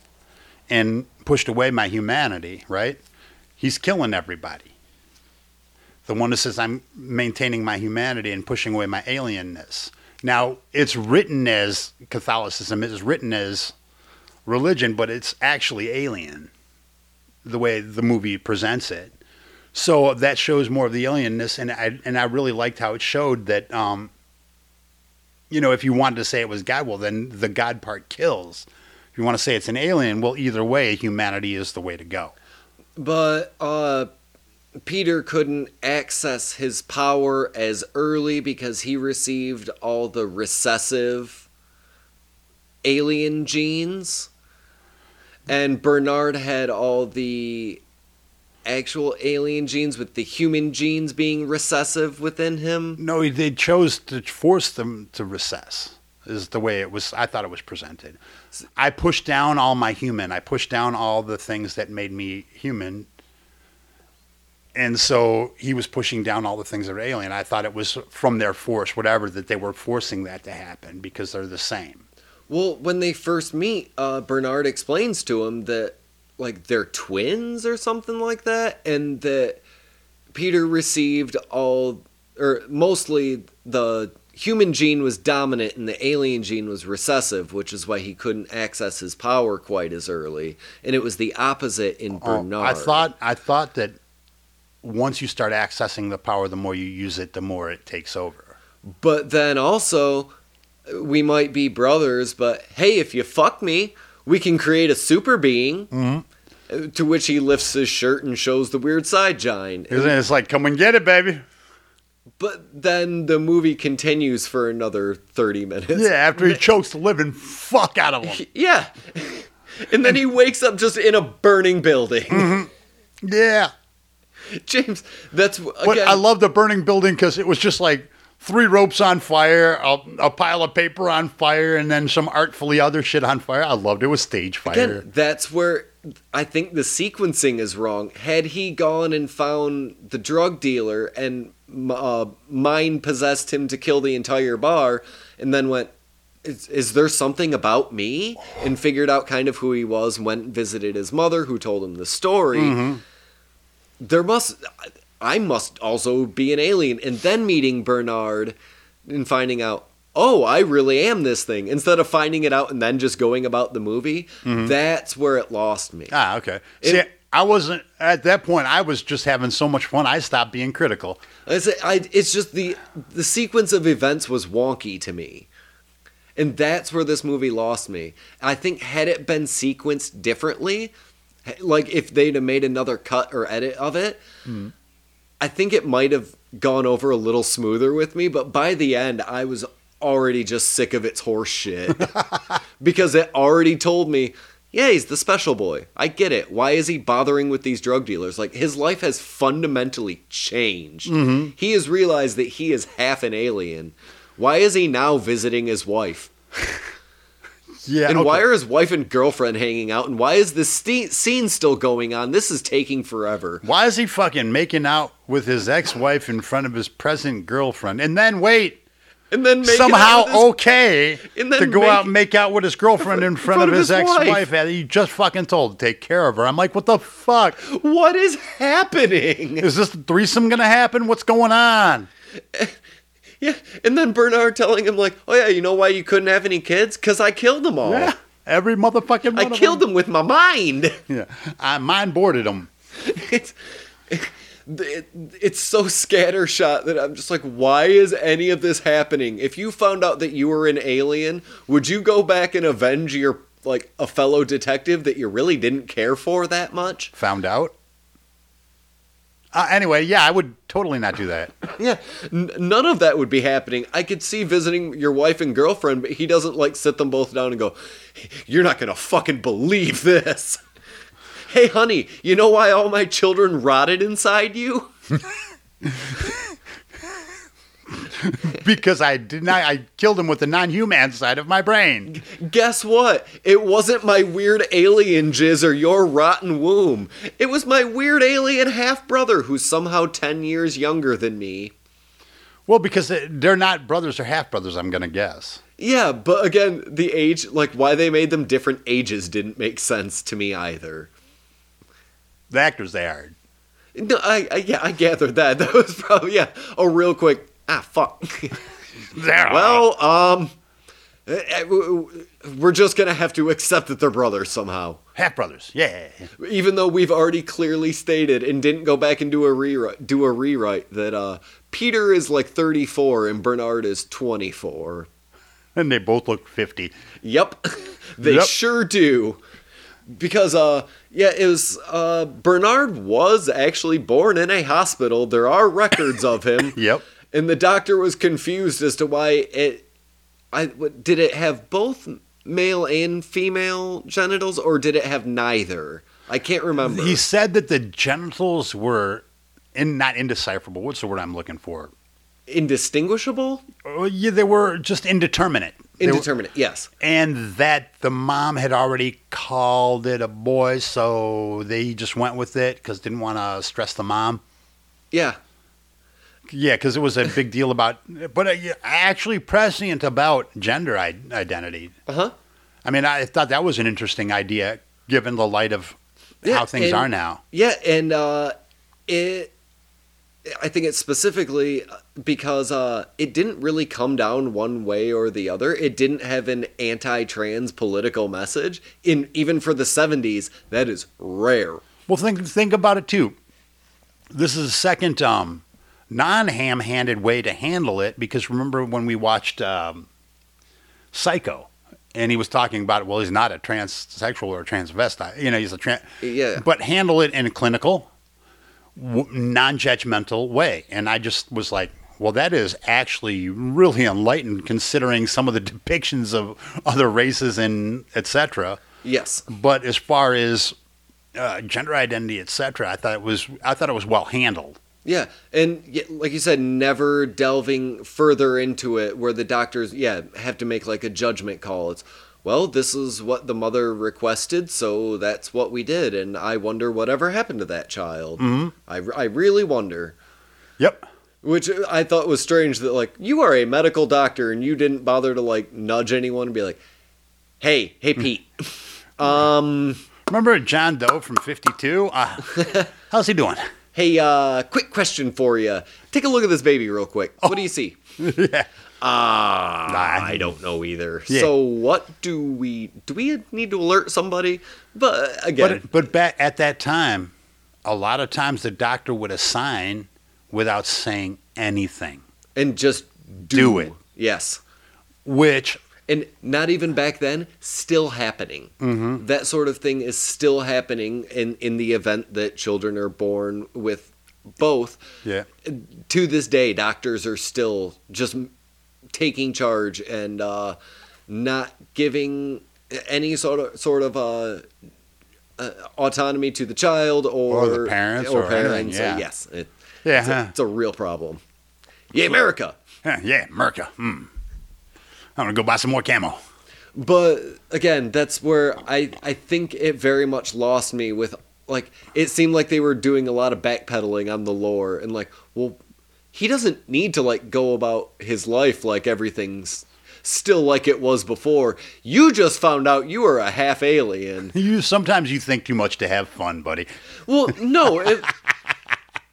and pushed away my humanity, right? He's killing everybody. The one that says I'm maintaining my humanity and pushing away my alienness. Now, it's written as Catholicism, it's written as religion, but it's actually alien the way the movie presents it. So that shows more of the alienness, and I and I really liked how it showed that. Um, you know, if you wanted to say it was God, well, then the God part kills. If you want to say it's an alien, well, either way, humanity is the way to go. But uh Peter couldn't access his power as early because he received all the recessive alien genes. And Bernard had all the actual alien genes with the human genes being recessive within him. No, they chose to force them to recess. Is the way it was. I thought it was presented. I pushed down all my human. I pushed down all the things that made me human. And so he was pushing down all the things that are alien. I thought it was from their force, whatever, that they were forcing that to happen because they're the same. Well, when they first meet, uh, Bernard explains to him that like they're twins or something like that, and that Peter received all or mostly the human gene was dominant and the alien gene was recessive, which is why he couldn't access his power quite as early. And it was the opposite in Oh, Bernard. I thought I thought that once you start accessing the power, the more you use it, the more it takes over. But then also, we might be brothers, but hey, if you fuck me, we can create a super being. Mm-hmm. To which he lifts his shirt and shows the weird side giant. Isn't it? It's like, come and get it, baby. But then the movie continues for another 30 minutes. Yeah, after he chokes the living fuck out of him. Yeah. And then he wakes up just in a burning building. Mm-hmm. Yeah. James, that's again. But I love the burning building because it was just like three ropes on fire, a, a pile of paper on fire, and then some artfully other shit on fire. I loved it. It was stage fire. Again, that's where I think the sequencing is wrong. Had he gone and found the drug dealer and uh, mind possessed him to kill the entire bar, and then went, is, is there something about me? And figured out kind of who he was, went and visited his mother, who told him the story. There must, I must also be an alien. And then meeting Bernard and finding out, oh, I really am this thing. Instead of finding it out and then just going about the movie, that's where it lost me. Ah, okay. It- See, I wasn't at that point. I was just having so much fun. I stopped being critical. I say, I, it's just the the sequence of events was wonky to me, and that's where this movie lost me. I think had it been sequenced differently, like if they'd have made another cut or edit of it, hmm. I think it might have gone over a little smoother with me. But by the end, I was already just sick of its horse shit because it already told me. Yeah, he's the special boy. I get it. Why is he bothering with these drug dealers? Like, his life has fundamentally changed. Mm-hmm. He has realized that he is half an alien. Why is he now visiting his wife? Yeah. And okay. why are his wife and girlfriend hanging out? And why is this ste- scene still going on? This is taking forever. Why is he fucking making out with his ex-wife in front of his present girlfriend? And then wait, And then somehow his- okay And then to go make- out and make out with his girlfriend in front, of his, ex-wife that he just fucking told to take care of her. I'm like, what the fuck? What is happening? Is this threesome gonna happen? What's going on? Yeah, and then Bernard telling him like, "Oh yeah, you know why you couldn't have any kids? Cause I killed them all. Yeah, every motherfucking one I killed them with my mind." Yeah, I mind boarded them. it's it, it's so scattershot that I'm just like, why is any of this happening? If you found out that you were an alien, would you go back and avenge your like a fellow detective that you really didn't care for that much? Found out. Uh, anyway, yeah, I would totally not do that. Yeah, N- none of that would be happening. I could see visiting your wife and girlfriend, but he doesn't like sit them both down and go, "You're not gonna fucking believe this." Hey, honey, you know why all my children rotted inside you? because I did not. I killed him with the non-human side of my brain. Guess what? It wasn't my weird alien jizz or your rotten womb. It was my weird alien half brother who's somehow 10 years younger than me. Well, because they- they're not brothers or half brothers. I'm gonna guess. Yeah, but again, the age, like why they made them different ages didn't make sense to me either. The actors they are. No, I, I yeah, I gathered that. That was probably yeah, a real quick ah fuck. Well, um eh, eh, we're just going to have to accept that they're brothers somehow. half brothers. Yeah. even though we've already clearly stated and didn't go back and do a rewrite do a rewrite that uh Peter is like 34 and Bernard is 24. And they both look 50. Yep. they Yep. sure do. Because uh yeah, it was uh Bernard was actually born in a hospital. There are records of him. Yep. And the doctor was confused as to why it I what- did it have both male and female genitals or did it have neither? I can't remember. He said that the genitals were in, not indecipherable. What's the word I'm looking for? indistinguishable Oh, yeah, they were just indeterminate. They were- indeterminate yes and that the mom had already called it a boy, so they just went with it because didn't want to stress the mom. yeah Yeah, because it was a big deal about, but uh, actually prescient about gender I- identity. uh-huh I mean, I thought that was an interesting idea given the light of Yeah, how things and- are now. yeah and uh it i think it's specifically because uh it didn't really come down one way or the other it didn't have an anti-trans political message in even for the 70s that is rare Well, think think about it too. This is a second um, non-ham-handed way to handle it because remember when we watched um, Psycho, and he was talking about well, he's not a transsexual or a transvestite, you know, he's a trans, Yeah. but handle it in a clinical, w- non-judgmental way, and I just was like. Well, that is actually really enlightened, considering some of the depictions of other races and etc. yes But as far as uh, gender identity, etc., I thought it was I thought it was well handled. Yeah, and like you said, never delving further into it, where the doctors, yeah, have to make like a judgment call. It's, well, this is what the mother requested, so that's what we did, and I wonder whatever happened to that child. Mm-hmm. I, I really wonder. Yep. Which I thought was strange that, like, you are a medical doctor and you didn't bother to, like, nudge anyone and be like, hey, hey, Pete. um, Remember John Doe from 52? Uh, how's he doing? Hey, uh, quick question for you. Take a look at this baby real quick. What do you see? yeah. Ah, Nah. I don't know either. Yeah. So what do we do? We need to alert somebody, but again, But, but back at that time, a lot of times the doctor would assign without saying anything, and just do, Do it. Yes, which and not even back then, still happening. Mm-hmm. That sort of thing is still happening in in the event that children are born with both. yeah. To this day, doctors are still just taking charge and uh, not giving any sort of sort of uh, uh, autonomy to the child or, Or the parents or anything, yeah. yes, it, Yeah, it's, a, it's a real problem. Yeah, America. Yeah, yeah, Merca. Hmm. I'm gonna go buy some more camo. But again, that's where I I think it very much lost me with like it seemed like they were doing a lot of backpedaling on the lore and like, well, he doesn't need to like go about his life like everything's still like it was before. You just found out you were a half alien. You sometimes you think too much to have fun, buddy. Well, no. It,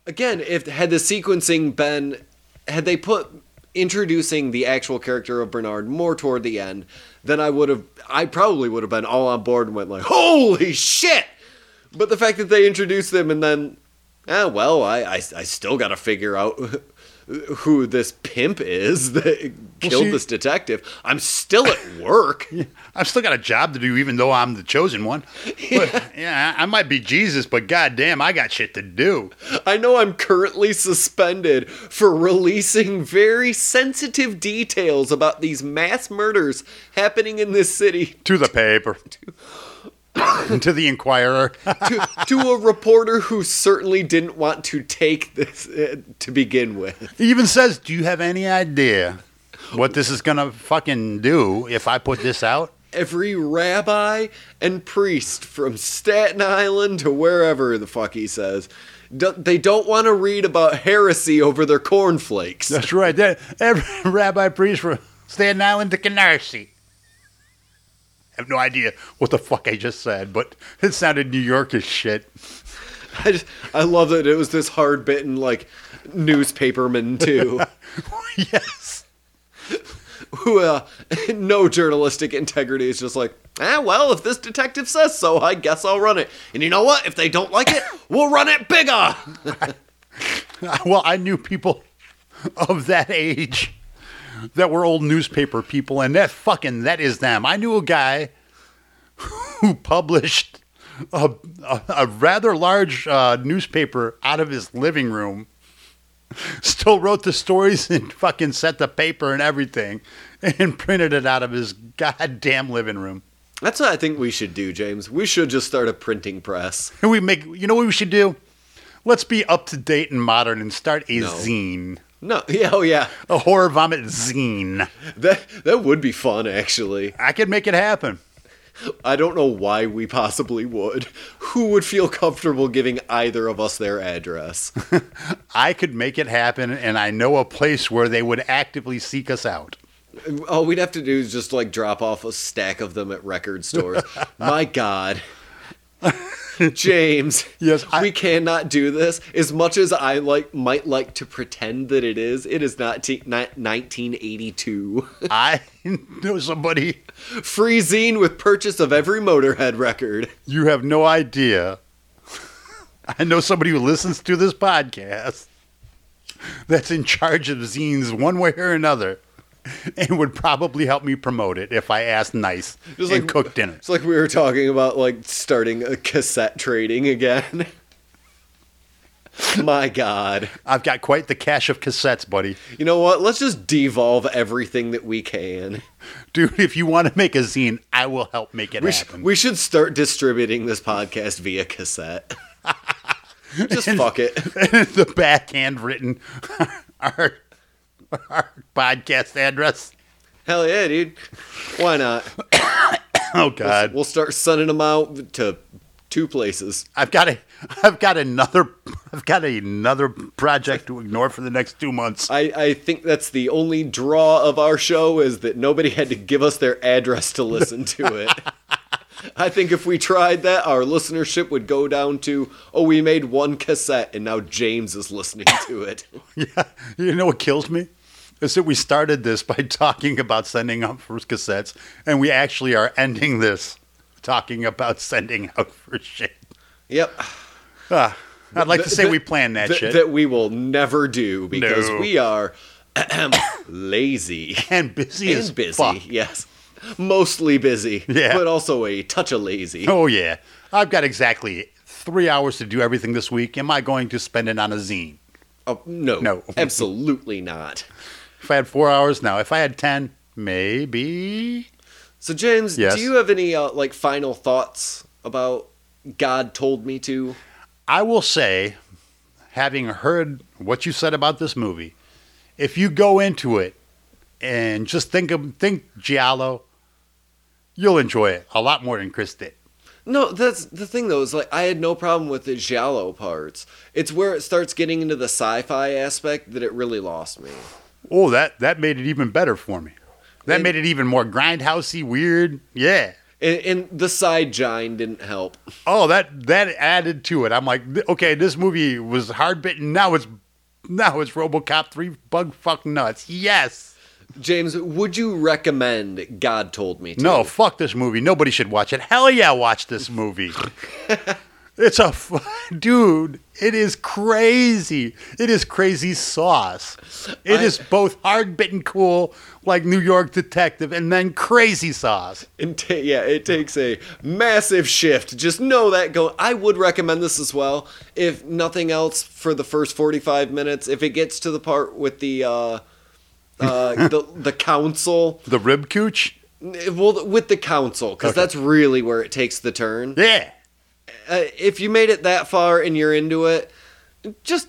again, if had the sequencing been, had they put introducing the actual character of Bernard more toward the end, then I would have, I probably would have been all on board and went like, "Holy shit!" But the fact that they introduced them and then, ah, well, I, I, I still got to figure out who this pimp is that killed see- this detective. I'm still at work. I've still got a job to do, even though I'm the chosen one. But, yeah, I might be Jesus, but goddamn, I got shit to do. I know I'm currently suspended for releasing very sensitive details about these mass murders happening in this city To the paper. to the Inquirer. to, to a reporter who certainly didn't want to take this uh, to begin with. He even says, "Do you have any idea what this is gonna fucking do if I put this out?" Every rabbi and priest from Staten Island to wherever the fuck he says, do, they don't want to read about heresy over their cornflakes. That's right. That every rabbi priest from Staten Island to Canarsie. I have no idea what the fuck I just said, but it sounded New York as shit. I, just, I love that it was this hard bitten like newspaperman too. yes. who uh, no journalistic integrity is just like ah well if this detective says so i guess i'll run it and you know what if they don't like it we'll run it bigger Well, I knew people of that age that were old newspaper people, and that fucking that is them. I knew a guy who published a, a, a rather large uh, newspaper out of his living room. Still wrote the stories and fucking set the paper and everything, and printed it out of his goddamn living room. that's what i think we should do james we should just start a printing press And we make, you know what we should do? Let's be up to date and modern and start a No. zine, no yeah oh yeah a horror vomit zine. that that would be fun actually I could make it happen. i don't know why we possibly would who would feel comfortable giving either of us their address I could make it happen, and I know a place where they would actively seek us out. all we'd have to do is just like drop off a stack of them at record stores my god James, Yes, I- we cannot do this. As much as I like, might like to pretend that it is, it is not t- ni- 1982. I know somebody, Free zine with purchase of every Motorhead record. you have no idea. I know somebody who listens to this podcast that's in charge of zines one way or another and would probably help me promote it if I asked nice Just and like- cook dinner. It's like we were talking about like starting a cassette trading again. My God. I've got quite the cache of cassettes, buddy. You know what? Let's just devolve everything that we can. Dude, if you want to make a zine, I will help make it We, sh- happen. we should start distributing this podcast via cassette. just fuck it. the backhand written our, our podcast address. Hell yeah, dude. Why not? Oh God, We'll start sending them out to two places. I've got a, I've got another, I've got another project to ignore for the next two months. I, I think that's the only draw of our show is that nobody had to give us their address to listen to it. I think if we tried that, our listenership would go down to, oh, we made one cassette and now James is listening to it. Yeah, you know what kills me? Is that we started this by talking about sending out for cassettes, and we actually are ending this talking about sending out for shit. Yep. Ah, I'd like to say Th- we planned that Th- shit. That we will never do because No. we are lazy and busy as and busy. fuck. Yes. Mostly busy, Yeah. but also a touch of lazy. Oh yeah, I've got exactly three hours to do everything this week. Am I going to spend it on a zine? Oh, no, No. absolutely not. If I had four hours now, if I had ten, maybe. So, James, Yes. do you have any uh, like final thoughts about God told me to? I will say, having heard what you said about this movie, if you go into it and just think of think Giallo, you'll enjoy it a lot more than Chris did. No, that's the thing though. Is like I had no problem with the giallo parts. It's where it starts getting into the sci-fi aspect that it really lost me. Oh, that that made it even better for me. That And- made it even more grindhousey, weird. Yeah. And, and the side gine didn't help. Oh, that that added to it. I'm like, okay, this movie was hard bitten. Now it's now it's RoboCop three bug fuck nuts. Yes. James, would you recommend God told me to? No, fuck this movie. Nobody should watch it. Hell yeah, watch this movie. it's a dude. It is crazy. It is crazy sauce. It I- is both hard bitten cool like New York Detective, and then crazy sauce. And ta- yeah, it takes a massive shift. Just know that go. I would recommend this as well. If nothing else, for the first forty-five minutes, if it gets to the part with the uh, uh, the the council, The rib cooch. well, with the council, because Okay. that's really where it takes the turn. Yeah. Uh, if you made it that far and you're into it, just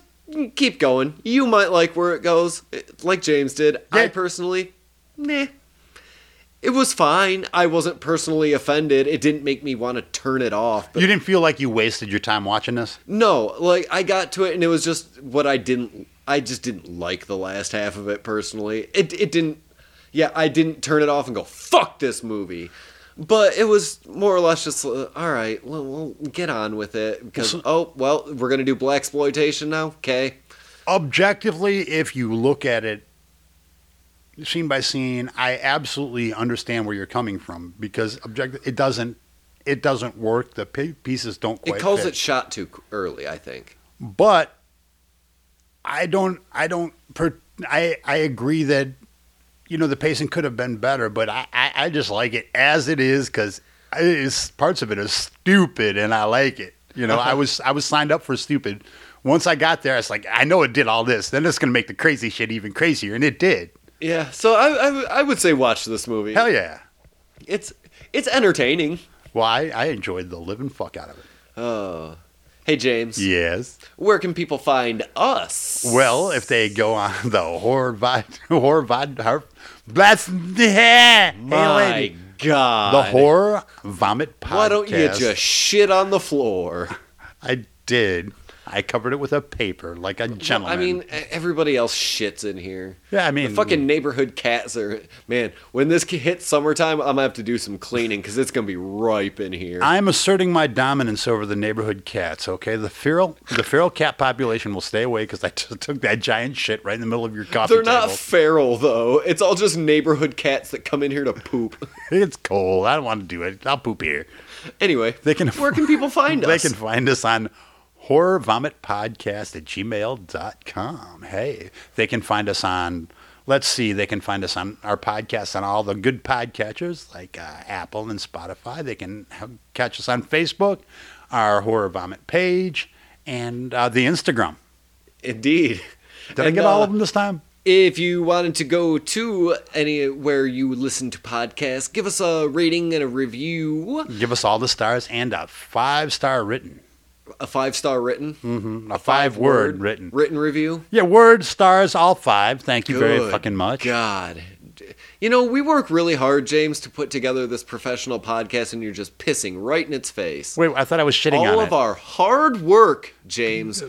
keep going. You might like where it goes, like James did. I personally, nah. It was fine. I wasn't personally offended. It didn't make me want to turn it off. But You didn't feel like you wasted your time watching this? no, like I got to it and it was just what I didn't. I just didn't like the last half of it personally. It it didn't. Yeah, I didn't turn it off and go fuck this movie. But it was more or less just uh, all right. Well, we'll get on with it because oh well, we're gonna do blaxploitation now. Okay. objectively, if you look at it scene by scene, I absolutely understand where you're coming from because objective it doesn't it doesn't work. The pi- pieces don't quite. It calls fit. it shot too early. I think. but I don't. I don't. I I agree that you know the pacing could have been better, but I I, I just like it as it is because parts of it are stupid and I like it. You know, I was I was signed up for stupid. Once I got there, it's like I know it did all this. Then it's gonna make the crazy shit even crazier, and it did. Yeah. So I I would say watch this movie. Hell yeah. It's it's entertaining. Well, I, I enjoyed the living fuck out of it. Oh. Hey James. Yes. Where can people find us? Well, if they go on the horror vod, horror vod, horror, that's yeah, hey my lady. God. the horror vomit podcast. Why don't you just shit on the floor? I did. I covered it with a paper like a gentleman. I mean, everybody else shits in here. yeah, I mean, The fucking mm. neighborhood cats are man. When this hits summertime, I'm gonna have to do some cleaning because it's gonna be ripe in here. I'm asserting my dominance over the neighborhood cats. Okay, the feral the feral cat population will stay away because I just took that giant shit right in the middle of your coffee table. They're not feral though. It's all just neighborhood cats that come in here to poop. It's cold. I don't want to do it. I'll poop here. Anyway, They can- Where can people find us? They can find us on horror vomit podcast at gmail.com. Hey, they can find us on, let's see, they can find us on our podcast on all the good podcatchers like uh, Apple and Spotify. They can catch us on Facebook, our horror vomit page, and uh, the Instagram. Indeed. Did I get all uh, of them this time? If you wanted to go to anywhere you listen to podcasts, give us a rating and a review. Give us all the stars and a five star written. A five star written. Mm-hmm. A five word written. Written review. Yeah, word stars, all five. Thank you very fucking much. God. You know, we work really hard, James, to put together this professional podcast, and you're just pissing right in its face. Wait, I thought I was shitting All on of it. our hard work, James,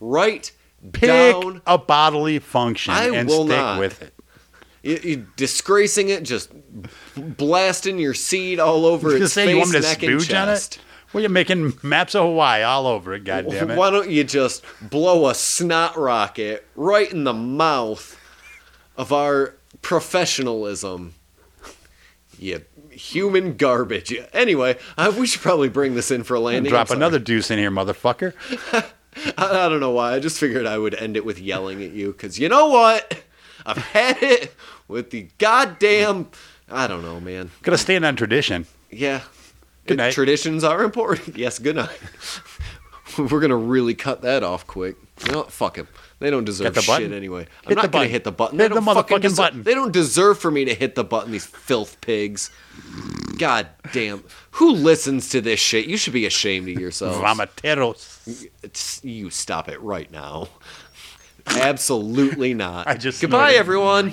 right Pick down. a bodily function I and will stick not. with it. You, you disgracing it, just blasting your seed all over its face, you want me to neck, and chest. Well, you're making maps of Hawaii all over it. God damn it! Why don't you just blow a snot rocket right in the mouth of our professionalism? You human garbage. Anyway, I, we should probably bring this in for a landing. Drop another deuce in here, motherfucker. I, I don't know why. I just figured I would end it with yelling at you because you know what? I've had it with the goddamn. I don't know, man. Gotta stand on tradition. Yeah. Good night. Traditions are important. Yes, good night. We're gonna really cut that off quick. You know what? Fuck him. They don't deserve Hit the button. shit anyway. I'm Hit not gonna button. hit the button. Hit they don't the fucking deserve, button. They don't deserve for me to hit the button. These filth pigs. God damn. Who listens to this shit? You should be ashamed of yourself. Vomiteros. You stop it right now. Absolutely not. I just goodbye, snorted. everyone.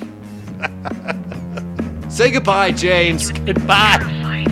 Say goodbye, James. Goodbye.